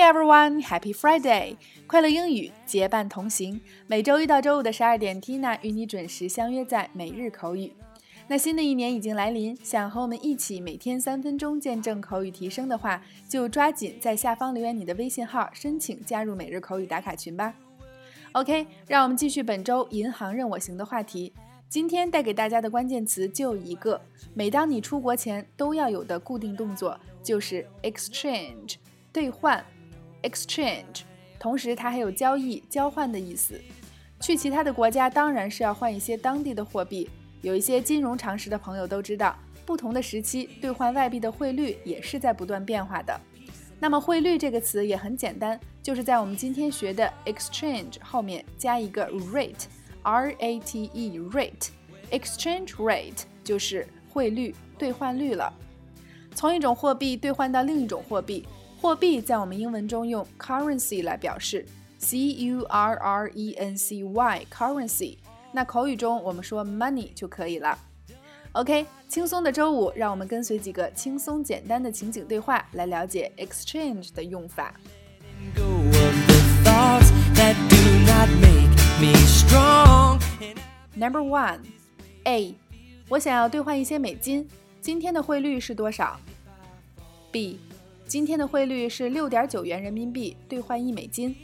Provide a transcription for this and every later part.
everyone, Happy Friday！快乐英语结伴同行，每周一到周五的十二点，Tina 与你准时相约在每日口语。那新的一年已经来临，想和我们一起每天三分钟见证口语提升的话，就抓紧在下方留言你的微信号，申请加入每日口语打卡群吧。OK，让我们继续本周银行任我行的话题。今天带给大家的关键词就一个，每当你出国前都要有的固定动作就是 exchange，兑换，exchange。同时它还有交易、交换的意思。去其他的国家当然是要换一些当地的货币。有一些金融常识的朋友都知道，不同的时期兑换外币的汇率也是在不断变化的。那么汇率这个词也很简单，就是在我们今天学的 exchange 后面加一个 rate，r a t e rate，exchange rate 就是汇率兑换率了。从一种货币兑换到另一种货币，货币在我们英文中用 currency 来表示，c u r r e n c y，currency。那口语中我们说 money 就可以了。OK，轻松的周五，让我们跟随几个轻松简单的情景对话，来了解 exchange 的用法。Number one, A，我想要兑换一些美金，今天的汇率是多少？B，今天的汇率是六点九元人民币兑换一美金。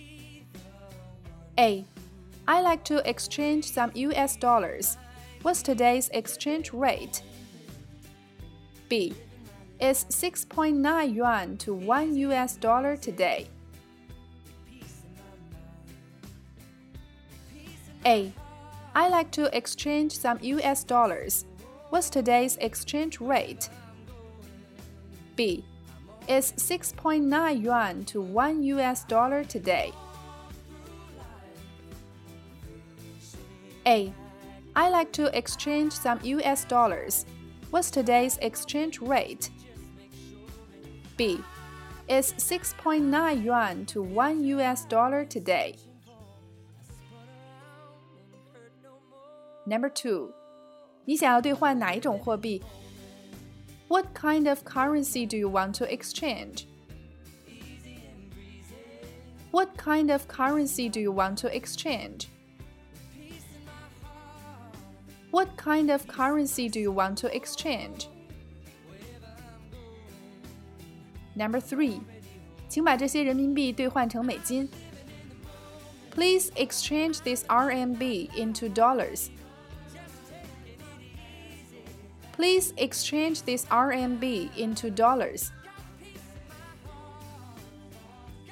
A。I like to exchange some US dollars. What's today's exchange rate? B. Is 6.9 yuan to 1 US dollar today. A. I like to exchange some US dollars. What's today's exchange rate? B. Is 6.9 yuan to 1 US dollar today. A. I like to exchange some US dollars. What's today's exchange rate? B. Is 6.9 yuan to 1 US dollar today. Number 2. 你想要兑换哪一种货币? What kind of currency do you want to exchange? What kind of currency do you want to exchange? What kind of currency do you want to exchange? Number three，请把这些人民币兑换成美金。Please exchange this RMB into dollars. Please exchange this RMB into dollars.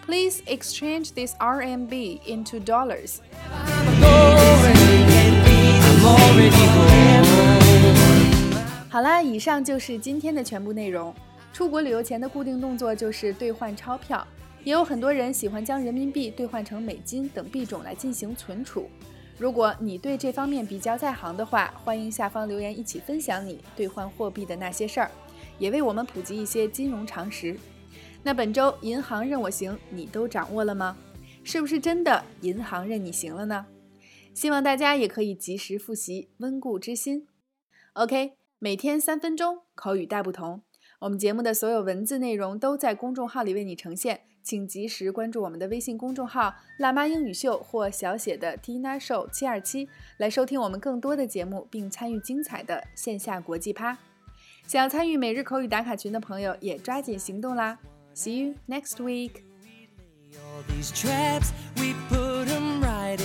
Please exchange this RMB into dollars. 好啦，以上就是今天的全部内容。出国旅游前的固定动作就是兑换钞票，也有很多人喜欢将人民币兑换成美金等币种来进行存储。 如果你对这方面比较在行的话，欢迎下方留言一起分享你兑换货币的那些事儿，也为我们普及一些金融常识。那本周银行任我行，你都掌握了吗？是不是真的银行任你行了呢？希望大家也可以及时复习，温故知新。OK，每天三分钟，口语大不同。我们节目的所有文字内容都在公众号里为你呈现，请及时关注我们的微信公众号“辣妈英语秀”或小写的 Tina Show 七二七，来收听我们更多的节目，并参与精彩的线下国际趴。想要参与每日口语打卡群的朋友，也抓紧行动啦！See you next week. All these traps, we put them right